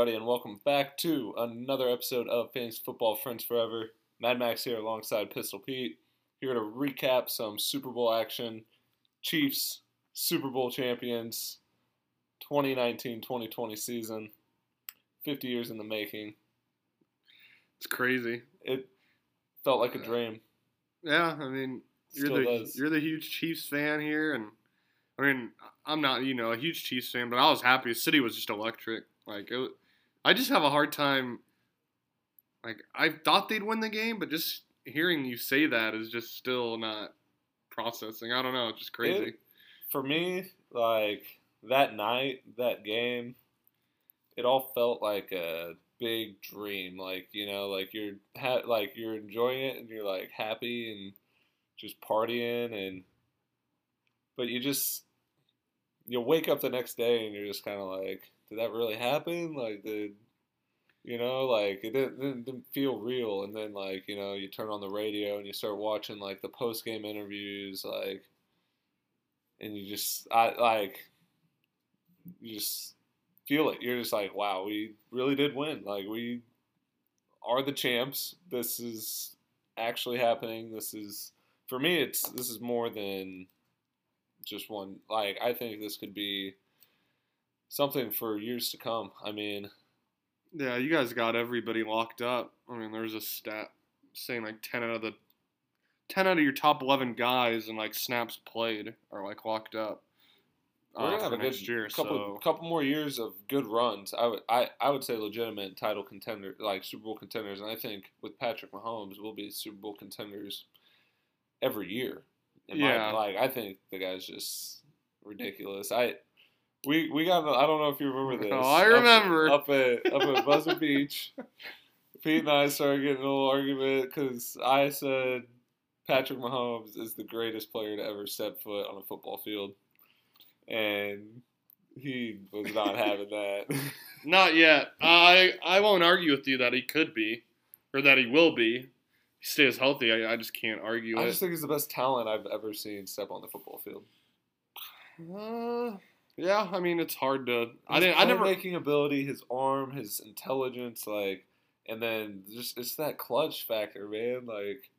everybody, and welcome back to another episode of Fantasy Football Friends Forever. Mad Max here alongside Pistol Pete. Here to recap some Super Bowl action. Chiefs, Super Bowl champions, 2019 2020 season. 50 years in the making. It's crazy. It felt like a dream. Yeah, I mean, you're Still the does. you're the huge Chiefs fan here, and I mean, I'm not you know a huge Chiefs fan, but I was happy. The city was just electric. Like, it, I just have a hard time. Like, I thought they'd win the game, but just hearing you say that is just still not processing. I don't know. It's just crazy. It- for me, like that night, that game, it all felt like a big dream. Like you know, like you're ha- like you're enjoying it and you're like happy and just partying and, but you just you wake up the next day and you're just kind of like, did that really happen? Like did you know, like it didn't, didn't, didn't feel real. And then like you know, you turn on the radio and you start watching like the post game interviews, like and you just I like you just feel it. You're just like, wow, we really did win. Like we are the champs. This is actually happening. This is for me it's this is more than just one like I think this could be something for years to come. I mean, Yeah, you guys got everybody locked up. I mean, there's a stat saying like ten out of the ten out of your top eleven guys and like snaps played are like locked up. we're uh, gonna have a good year. couple so couple more years of good runs. I would I, I would say legitimate title contender like Super Bowl contenders, and I think with Patrick Mahomes, we'll be Super Bowl contenders every year. In my- Yeah. like I think the guy's just ridiculous. I we we got I don't know if you remember this. Oh, I Up- remember. up, at up at Buzzard Beach. Pete and I started getting a little argument because I said Patrick Mahomes is the greatest player to ever step foot on a football field, and he was not having that. not yet. I I won't argue with you that he could be, or that he will be. He stays healthy. I, I just can't argue I it. just think he's the best talent I've ever seen step on the football field. Uh, yeah, I mean it's hard to. I His didn't. I never. making ability, his arm, his intelligence, like, and then just it's that clutch factor, man. Like,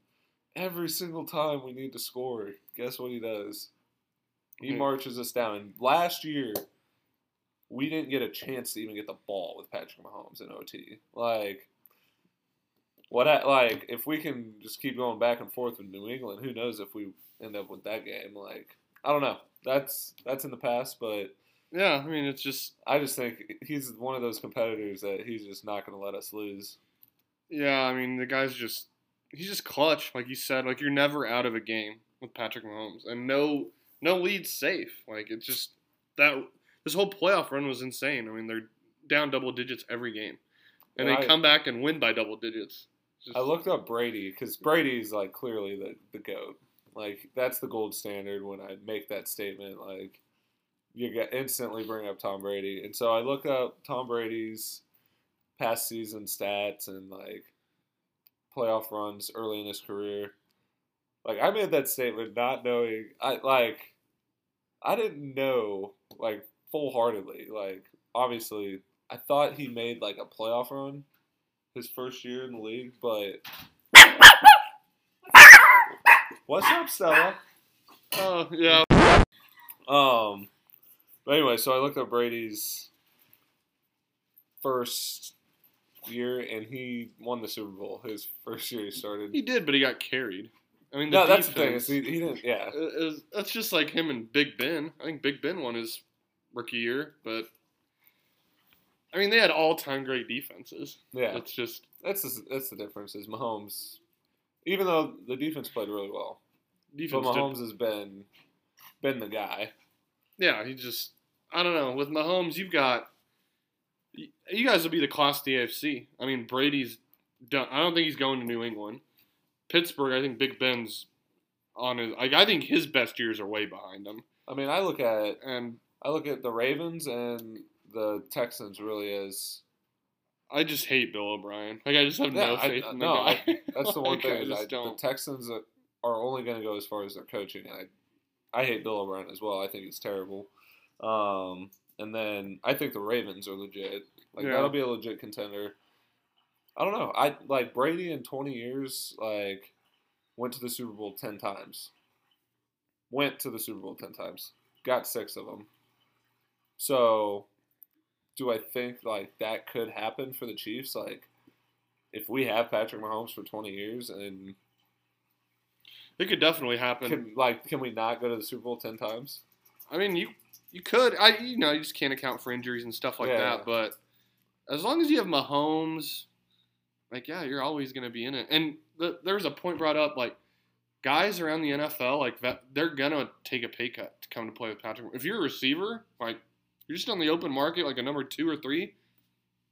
every single time we need to score, guess what he does? He Mhm. marches us down. And last year, we didn't get a chance to even get the ball with Patrick Mahomes in OT. Like, what? I, like, if we can just keep going back and forth with New England, who knows if we end up with that game? Like, I don't know. That's that's in the past, but. Yeah, I mean it's just. I just think he's one of those competitors that he's just not going to let us lose. Yeah, I mean the guy's just. He's just clutch, like you said. Like you're never out of a game with Patrick Mahomes, and no no lead's safe. Like it's just that this whole playoff run was insane. I mean they're down double digits every game, and, And they I- come back and win by double digits. Just- I looked up Brady because Brady's like clearly the the goat. Like that's the gold standard when I make that statement. Like you get instantly bring up Tom Brady, and so I look up Tom Brady's past season stats and like playoff runs early in his career. Like I made that statement not knowing I like I didn't know like full heartedly. Like obviously I thought he made like a playoff run his first year in the league, but What's up, Stella? Oh yeah, Um, but anyway, so I looked up Brady's first year, and he won the Super Bowl his first year he started. he did, but he got carried. I mean, No, that's the thing. he, he didn't. Yeah, it- that's just like him and Big Ben. I think Big Ben won his rookie year, but I mean they had all time great defenses. yeah. It's just That's the, that's the difference. Is Mahomes, even though the defense played really well, defense. but did- Mahomes has been been the guy. yeah, he just I don't know. With Mahomes, you've got you guys will be the class of the AFC. I mean Brady's done. I don't think he's going to New England. Pittsburgh, I think Big Ben's on his. Like, I think his best years are way behind him. I mean, I look at And I look at the Ravens and the Texans really as I just hate Bill O'Brien. Like I just have no Yeah, I- faith in the no, guy. I- that's the one Like, thing. I is just I, the. Texans are only going to go as far as their coaching. I, I hate Bill O'Brien as well. I think it's terrible. Um, and then I think the Ravens are legit. Like Yeah. that'll be a legit contender. I don't know. I like Brady in 20 years. Like went to the Super Bowl 10 times. Went to the Super Bowl 10 times. Got six of them. So, do I think like that could happen for the Chiefs? Like, if we have Patrick Mahomes for 20 years and It could definitely happen. can like can we not go to the Super Bowl 10 times? I mean, you you could. I you know you just can't account for injuries and stuff like Yeah. that. But as long as you have Mahomes, like yeah, you're always going to be in it. And the, there was a point brought up like guys around the NFL like that they're gonna take a pay cut to come to play with Patrick. If you're a receiver, like you're just on the open market, like a number two or three,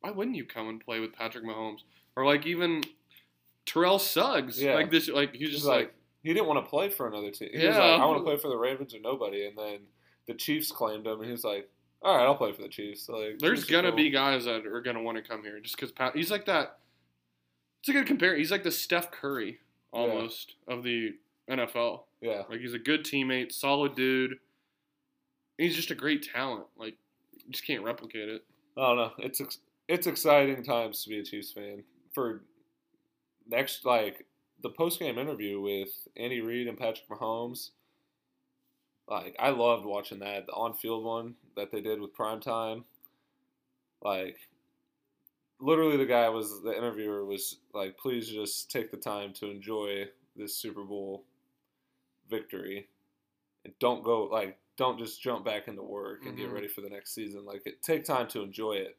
why wouldn't you come and play with Patrick Mahomes? Or like even Terrell Suggs, Yeah. like this, like he's He's just like, like he didn't want to play for another team. He was Yeah. like, I want to play for the Ravens or nobody. And then the Chiefs claimed him, and he was like, All right, I'll play for the Chiefs. Like, There's Chiefs gonna cool. be guys that are gonna want to come here just because Pat. He's like that. It's a good compare. He's like the Steph Curry almost of the NFL. yeah, Like he's a good teammate, solid dude. He's just a great talent. Like you just can't replicate it. I don't know. It's ex- it's exciting times to be a Chiefs fan. For next, like the post game interview with Andy Reid and Patrick Mahomes. Like I loved watching that the on field one that they did with primetime. Like literally the guy was the interviewer was like please just take the time to enjoy this Super Bowl victory and don't go like don't just jump back into work and get Mhm. ready for the next season like it, take time to enjoy it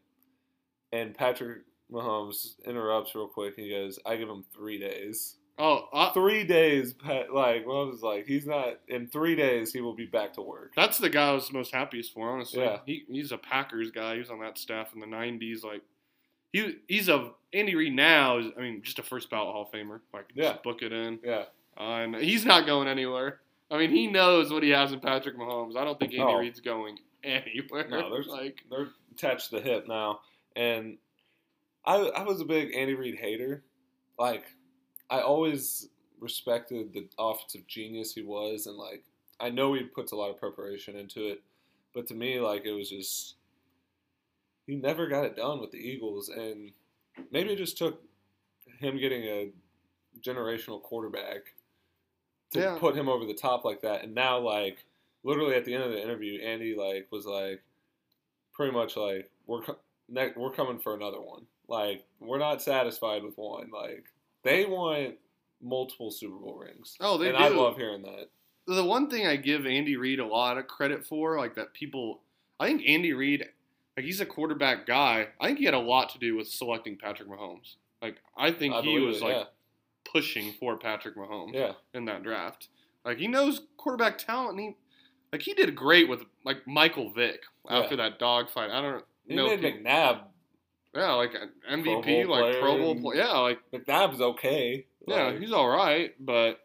and Patrick Mahomes interrupts real quick and he goes I give him 3 days Oh, three days. Pat, like Mahomes is like he's not in three days. He will be back to work. that's the guy I was most happiest for. Honestly, Yeah. he, he's a Packers guy. He was on that staff in the '90s. Like he he's a Andy Reid now. Is, I mean, just a first ballot Hall of Famer. Like Yeah. just book it in. Yeah, Uh, and he's not going anywhere. I mean, he knows what he has in Patrick Mahomes. I don't think Andy No. Reid's going anywhere. No, there's- like, they're attached to the hip now, and I I was a big Andy Reid hater. Like I always respected the offensive genius he was, and like I know he puts a lot of preparation into it, but to me, like it was just he never got it done with the Eagles, and maybe it just took him getting a generational quarterback to Yeah. put him over the top like that. And now, like literally at the end of the interview, Andy like was like pretty much like we're co- ne- we're coming for another one. Like we're not satisfied with one. Like they want multiple Super Bowl rings. Oh, they do. and I love hearing that. the one thing I give Andy Reid a lot of credit for, like that people, I think Andy Reid, like he's a quarterback guy. I think he had a lot to do with selecting Patrick Mahomes. Like I think I he was it, like pushing for Patrick Mahomes yeah, in that draft. Like he knows quarterback talent. And he, like he did great with like Michael Vick after that dogfight. I don't. He know. made people- McNabb. yeah, like an Pro MVP, like Pro Bowl player. Yeah, like McNabb's okay. yeah, he's all right, but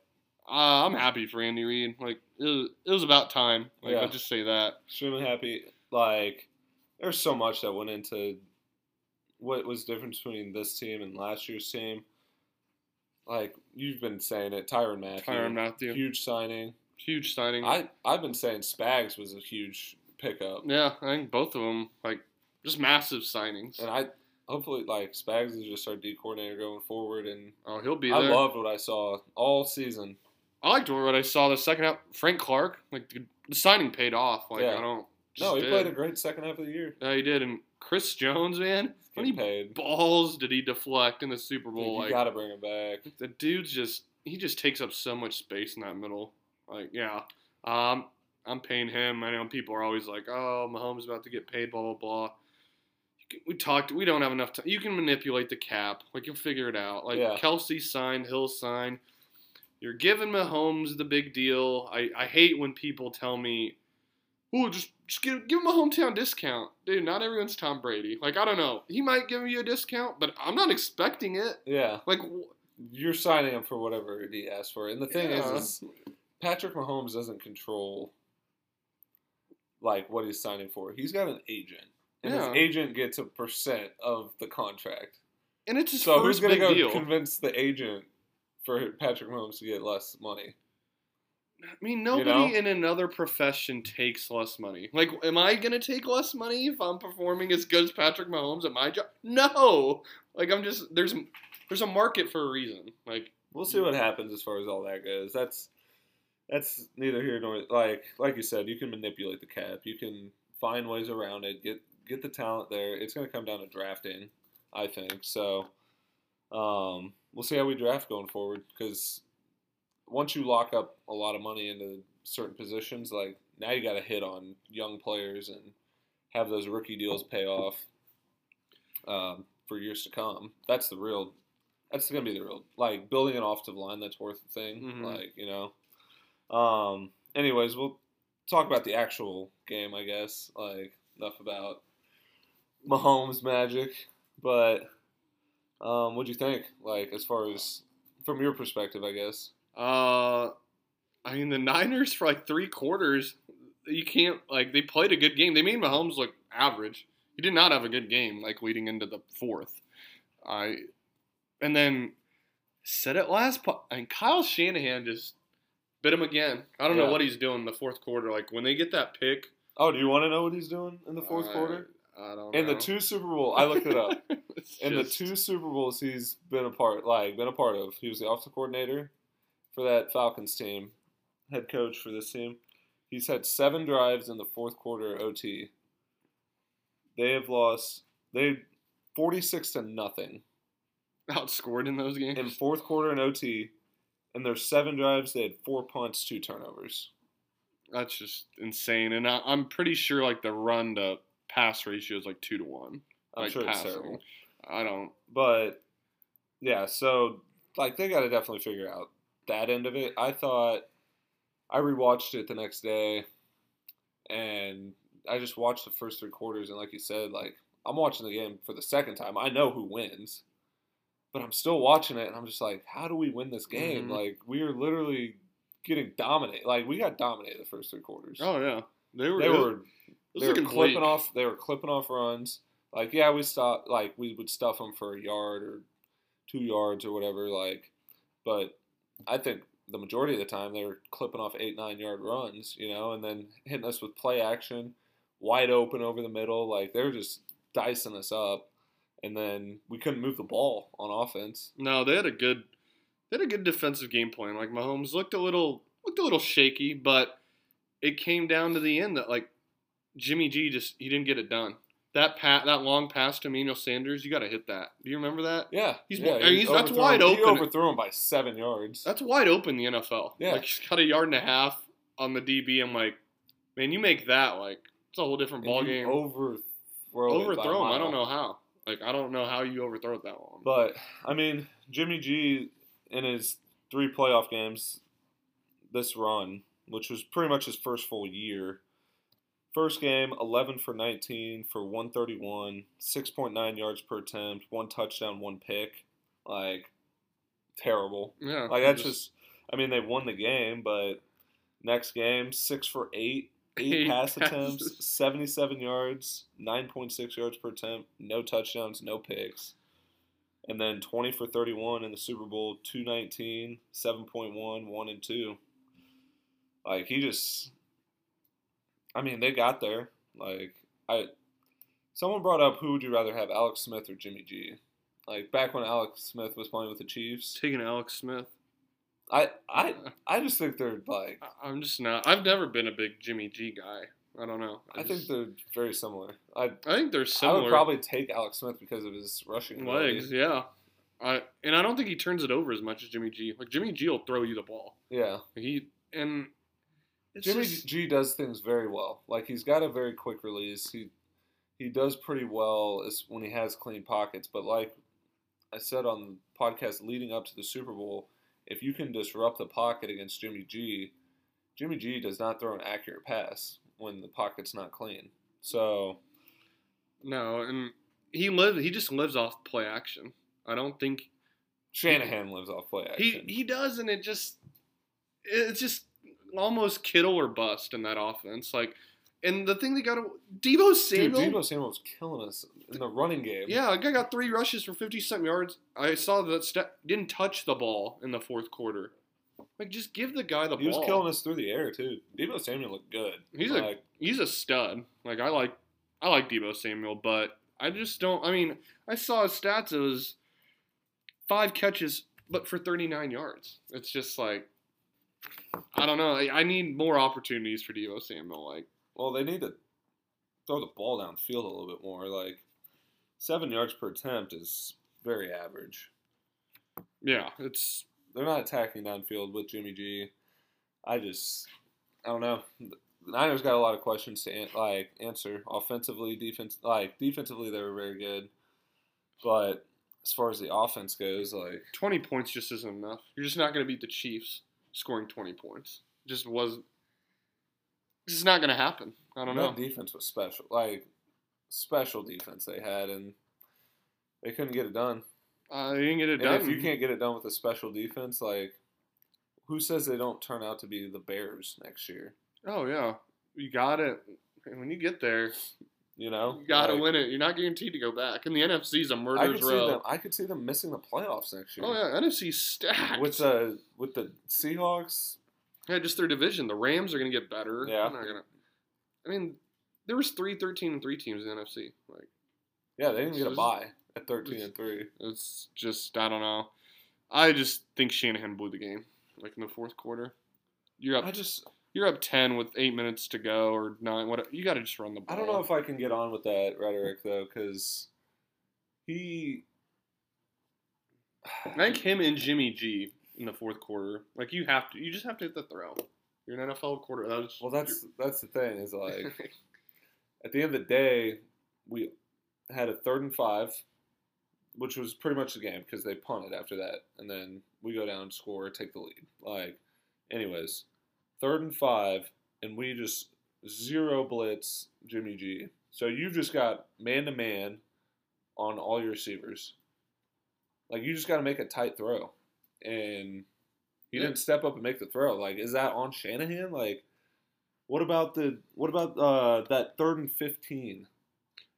uh, I'm happy for Andy Reid. Like it was, it was about time. Like Yeah. I'll just say that. extremely happy. Like there's so much that went into what was different between this team and last year's team. Like you've been saying it, Tyron Mathieu, Tyrann Mathieu, huge, signing. huge signing. signing. I I've been saying Spags was a huge pickup, yeah, I think both of them like just massive signings. and I hopefully like Spags is just our D coordinator going forward. And Oh, he'll be I there. loved what I saw all season. I liked what I saw the second half. Frank Clark, like the, the signing paid off. Like Yeah. I don't. No, he did. played a great second half of the year. Yeah, he did. And Chris Jones, man, how many paid. balls did he deflect in the Super Dude, Bowl? you like got to bring him back. the dude's just he just takes up so much space in that middle. Like, yeah, um, I'm paying him. I know people are always like, "Oh, Mahomes about to get paid," blah blah blah. We talked. We don't have enough time. You can manipulate the cap. Like you'll figure it out. Like Yeah. Kelce signed, Hill signed. You're giving Mahomes the big deal. I, I hate when people tell me, "Oh, just just give give him a hometown discount, dude." Not everyone's Tom Brady. Like I don't know. He might give you a discount, but I'm not expecting it. Yeah. Like you're signing him for whatever he asked for. And the thing Yeah. is, is, Patrick Mahomes doesn't control like what he's signing for. He's got an agent, and Yeah. his agent gets a percent of the contract. and it's his So who's gonna go deal. convince the agent for Patrick Mahomes to get less money? I mean, nobody know? in another profession takes less money. Like, am I gonna take less money if I'm performing as good as Patrick Mahomes at my job? No. Like, I'm just there's there's a market for a reason. Like, We'll see what happens as far as all that goes. That's that's neither here nor like like you said. You can manipulate the cap. You can find ways around it. Get get the talent there. It's going to come down to drafting, I think. So um, we'll see how we draft going forward because once you lock up a lot of money into certain positions, like now you got to hit on young players and have those rookie deals pay off um, for years to come. That's the real. That's gonna be the real like building an offensive line that's worth a thing. Mhm. Like you know. Um. Anyways, we'll talk about the actual game. I guess like enough about Mahomes magic, but um, what'd you think? Like as far as from your perspective, I guess. Uh, I mean, the Niners for like three quarters, you can't like they played a good game. They made Mahomes look average. He did not have a good game like leading into the fourth. I and then said it last. Po- and Kyle Shanahan just bit him again. I don't know what he's doing in the fourth quarter. Like when they get that pick Oh, do you want to know what he's doing in the fourth I- quarter? I don't In know. the two Super Bowl, I looked it up. In the two Super Bowls he's been a part, like been a part of, he was the offensive coordinator for that Falcons team, head coach for this team. He's had seven drives in the fourth quarter OT. They have lost. They forty six to nothing outscored in those games. in fourth quarter and OT. And their seven drives, they had four punts, two turnovers. That's just insane. And I, I'm pretty sure like the run to pass ratio is like two to one. I'm like sure it's terrible. I don't. But yeah, so like they got to definitely figure out that end of it. I thought I rewatched it the next day, and I just watched the first three quarters, and like you said, like I'm watching the game for the second time. I know who wins, but I'm still watching it, and I'm just like, how do we win this game? Mhm. Like we are literally getting dominated. Like we got dominated the first three quarters. Oh yeah, they were. they it were they were clipping off. They were clipping off runs. Like yeah, we stopped. Like we would stuff them for a yard or two yards or whatever. Like, but I think the majority of the time they were clipping off eight nine yard runs. You know, and then hitting us with play action, wide open over the middle. Like they were just dicing us up, and then we couldn't move the ball on offense. No, they had a good. They had a good defensive game plan. Like Mahomes looked a little looked a little shaky, but it came down to the end that like Jimmy G just he didn't get it done. That pat that long pass to Emmanuel Sanders, you got to hit that. Do you remember that? Yeah, He's- yeah, I mean, he he's- that's wide him- He open. overthrew him by seven yards. That's wide open the NFL. Yeah. Like he's got a yard and a half on the DB. I'm like, man, you make that like it's a whole different And ball game. Overthrow. Overthrow him. I don't know how. Like I don't know how you overthrow it that long. But I mean, Jimmy G in his three playoff games this run, which was pretty much his first full year. First game, 11 for 19 for 131, 6.9 yards per attempt, one touchdown, one pick. Like, terrible. yeah, Like, that's just, I mean, they won the game, but next game, 6 for 8, 8 Eight pass passes. attempts, 77 yards, 9.6 yards per attempt, no touchdowns, no picks. And then 20 for 31 in the Super Bowl, 219, 7.1, 1 and 2. Like he just I mean, they got there. Like I someone brought up who would you rather have, Alex Smith or Jimmy G? Like back when Alex Smith was playing with the Chiefs. taking Alex Smith. I I I just think they're like I- I'm just not. I've never been a big Jimmy G guy. I don't know. I think just- they're very similar. I I think they're similar. I would probably take Alex Smith because of his rushing ability. legs. Yeah. I and I don't think he turns it over as much as Jimmy G. Like Jimmy G will throw you the ball. Yeah. He and it's Jimmy just- G does things very well. Like he's got a very quick release. He he does pretty well as when he has clean pockets. But like I said on the podcast leading up to the Super Bowl, if you can disrupt the pocket against Jimmy G, Jimmy G does not throw an accurate pass when the pocket's not clean. So no, and he lives. He just lives off play action. I don't think Shanahan lives off play action. he he does, and it just it's just almost Kittle or bust in that offense. Like, and the thing they got to Deebo Dude, Samuel. Deebo Samuel was killing us in the running game. Yeah, a guy got three rushes for 50 something yards. I saw that stat didn't touch the ball in the fourth quarter. Like, just give the guy the He ball. was killing us through the air too. Deebo Samuel looked good. He's a- He's a stud. Like, I like, I like Deebo Samuel, but I just don't. I mean, I saw his stats. It was five catches, but for 39 yards. It's just like, I don't know. I, I need more opportunities for Deebo Samuel. Like, well, they need to throw the ball downfield a little bit more. Like seven yards per attempt is very average. yeah, it's They're not attacking downfield with Jimmy G. I just, I don't know. The Niners got a lot of questions to an- like answer offensively, defense. Like defensively, they were very good, but as far as the offense goes, like 20 points just isn't enough. You're just not going to beat the Chiefs scoring 20 points. Just was. This is not going to happen. I don't know. defense was special. Like special defense they had, and they couldn't get it done. Uh, they didn't get it And done. if you can't get it done with a special defense, like who says they don't turn out to be the Bears next year? Oh yeah, you got it. And when you get there, You know, you got to Like, win it. You're not guaranteed to go back. And the NFC's a I murderer's see row. them. I could see them missing the playoffs next year. Oh yeah, NFC's stacked. with the with the Seahawks. yeah, just their division. The Rams are going to get better. Yeah. Gonna, I mean, there was three 13 and three teams in the NFC. Like Yeah, they didn't get a bye at thirteen and three. it's just I don't know. I just think Shanahan blew the game. Like in the fourth quarter, you're up. I just you're up ten with eight minutes to go or nine. What you got to just run the ball. I don't know if I can get on with that rhetoric though, because he. I think him and Jimmy G in the fourth quarter. Like you have to, you just have to hit the throw. You're an NFL quarter. That was, Well, that's that's the thing is like at the end of the day, we had a third and five, which was pretty much the game because they punted after that, and then we go down, score, take the lead. Like, anyways, third and five, and we just zero blitz Jimmy G. So you've just got man to man on all your receivers. Like you just got to make a tight throw, and he Yeah. didn't step up and make the throw. Like, is that on Shanahan? Like, what about the what about uh, that third and fifteen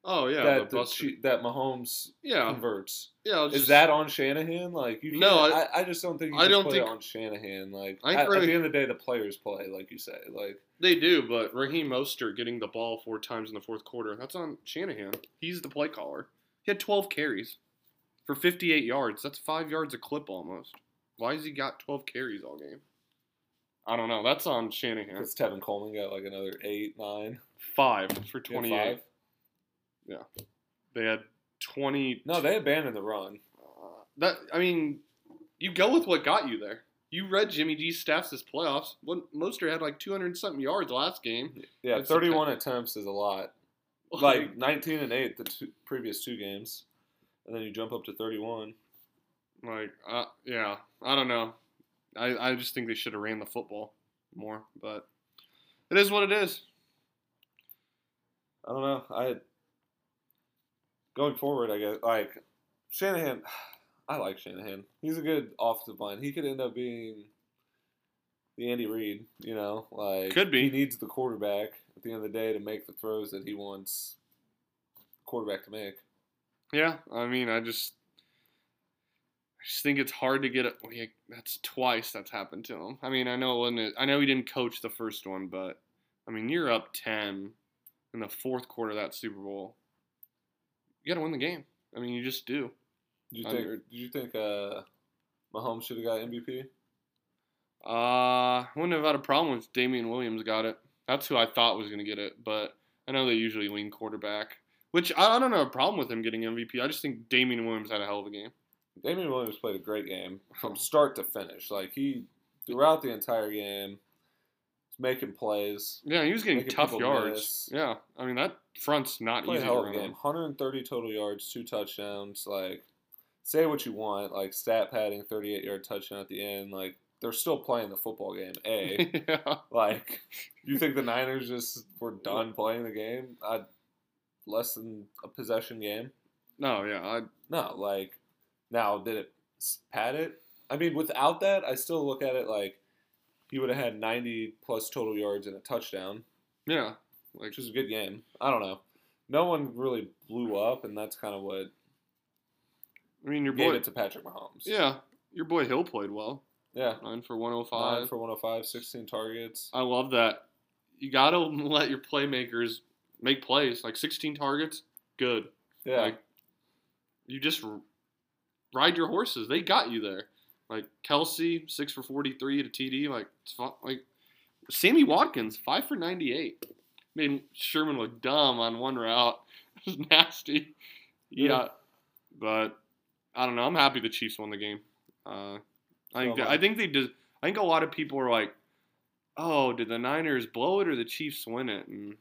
oh yeah, that the buster. That Mahomes yeah, converts? yeah. it's Is that on Shanahan? Like, you No, I- I, just don't think you I can don't think- on Shanahan. Like, I think at, at the end of the day, the players play, like you say. Like, they do? But Raheem Mostert getting the ball four times in the fourth quarter. That's on Shanahan. He's the play caller. He had 12 carries for 58 yards. That's five yards a clip almost. Why has he got 12 carries all game? I don't know. That's on Shanahan. because Tevin Coleman got like another eight, nine, Five for he had 28. five. Yeah, they had 20. No, they abandoned the run. Uh, that I mean, you go with what got you there. You read Jimmy G's stats this playoffs. What Mostert had like 200 and something yards last game. Yeah, It's thirty-one attempts is a lot. Like nineteen and eight the two, previous two games, and then you jump up to thirty-one. like uh, yeah, I don't know. I I just think they should have ran the football more, but it is what it is. I don't know. I going forward, I guess like Shanahan. I like Shanahan. He's a good offensive line. He could end up being the Andy Reid. You know, like Could be. He needs the quarterback at the end of the day to make the throws that he wants quarterback to make. Yeah, I mean, I just I just think it's hard to get it. well, yeah, That's twice that's happened to him. I mean, I know when it, I know he didn't coach the first one, but I mean, you're up ten in the fourth quarter of that Super Bowl. You got to win the game. I mean, you just do. Do you think? agree. Do you think uh, Mahomes should have got MVP? Uh, I wouldn't have had a problem if Damien Williams got it. That's who I thought was going to get it, but I know they usually lean quarterback, which I, I don't have a problem with him getting MVP. I just think Damien Williams had a hell of a game. Damien Williams played a great game from start to finish. Like he throughout the entire game, making plays. Yeah, he was getting tough yards. miss. Yeah, I mean that front's not Played easy hell to of a run. game. 130 total yards, two touchdowns. Like, say what you want. Like stat padding, 38 yard touchdown at the end. Like they're still playing the football game. A. yeah, like, you think the Niners just were done playing the game? I less than a possession game. no, yeah, I, No, like now did it pad it? I mean, without that, I still look at it like he would have had 90 plus total yards and a touchdown, yeah, like which was a good game. I don't know. No one really blew up, and that's kind of what I mean your gave boy, it to Patrick Mahomes. yeah, your boy Hill played well. Yeah. nine for 105. Nine for 105, 16 targets. I love that. You gotta let your playmakers make plays. Like 16 targets, good. Yeah. Like you just ride your horses. They got you there. Like Kelce, six for 43 to TD. Like like Sammy Watkins, five for 98. Made Sherman look dumb on one route. It was nasty. Yeah, Yeah. but I don't know. I'm happy the Chiefs won the game. Uh, I think am I. I think they did. I think a lot of people are like, "Oh, did the Niners blow it or the Chiefs win it?" And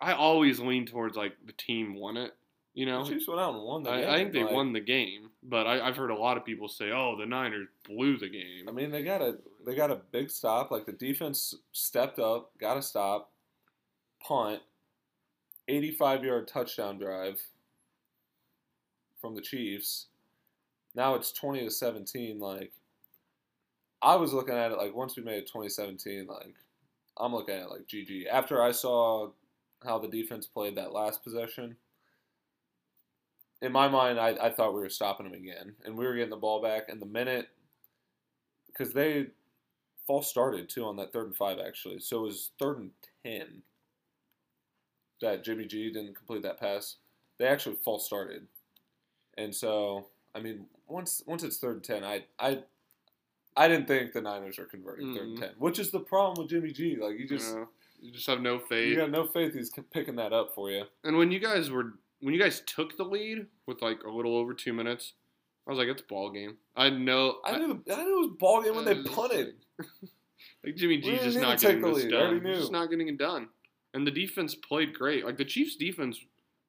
I always lean towards like the team won it. You know, the Chiefs went out and won the I, game. I think they like, won the game, but I, I've heard a lot of people say, "Oh, the Niners blew the game." I mean, they got a they got a big stop. Like the defense stepped up, got a stop, punt, eighty-five yard touchdown drive from the Chiefs. Now it's twenty to seventeen. Like I was looking at it like once we made it twenty seventeen. Like I'm looking at it like GG. After I saw how the defense played that last possession. In my mind, I, I thought we were stopping them again, and we were getting the ball back. And the minute because they false started too on that third and five actually. So it was third and ten that Jimmy G didn't complete that pass. They actually false started, and so I mean once once it's third and ten, I I I didn't think the Niners are converting third and Mm. ten, which is the problem with Jimmy G. Like you just you, you just have no faith. you got no faith he's picking that up for you. And when you guys were when you guys took the lead with like a little over two minutes, I was like, "It's ball game." I know. I knew I knew it was ball game when they uh, punted. Like Jimmy G's just not getting this lead. Done. He's just not getting it done. And the defense played great. Like the Chiefs' defense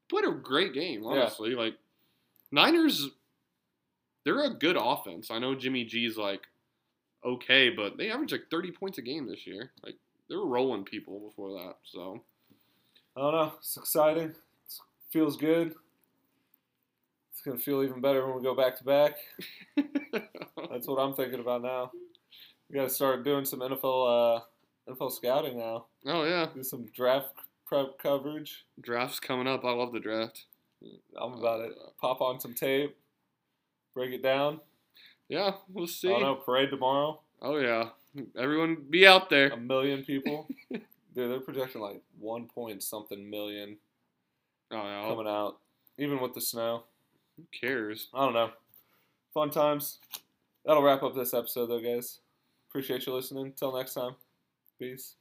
played a great game. Honestly, like Niners, they're a good offense. I know Jimmy G's like okay, but they average like thirty points a game this year. Like they were rolling people before that. So I don't know. It's exciting. Feels good. It's gonna feel even better when we go back to back. That's what I'm thinking about now. We got to start doing some NFL uh, NFL scouting now. oh yeah, Do some draft prep coverage. draft's coming up. I love the draft. I'm about it. Pop on some tape, break it down. Yeah, we'll see. I don't know. Parade tomorrow. Oh yeah, everyone be out there. A million people. Dude, they're projecting like one point something million Oh yeah, coming out, even with the snow. who cares? I don't know. Fun times. That'll wrap up this episode, though, guys. Appreciate you listening. Till next time. Peace.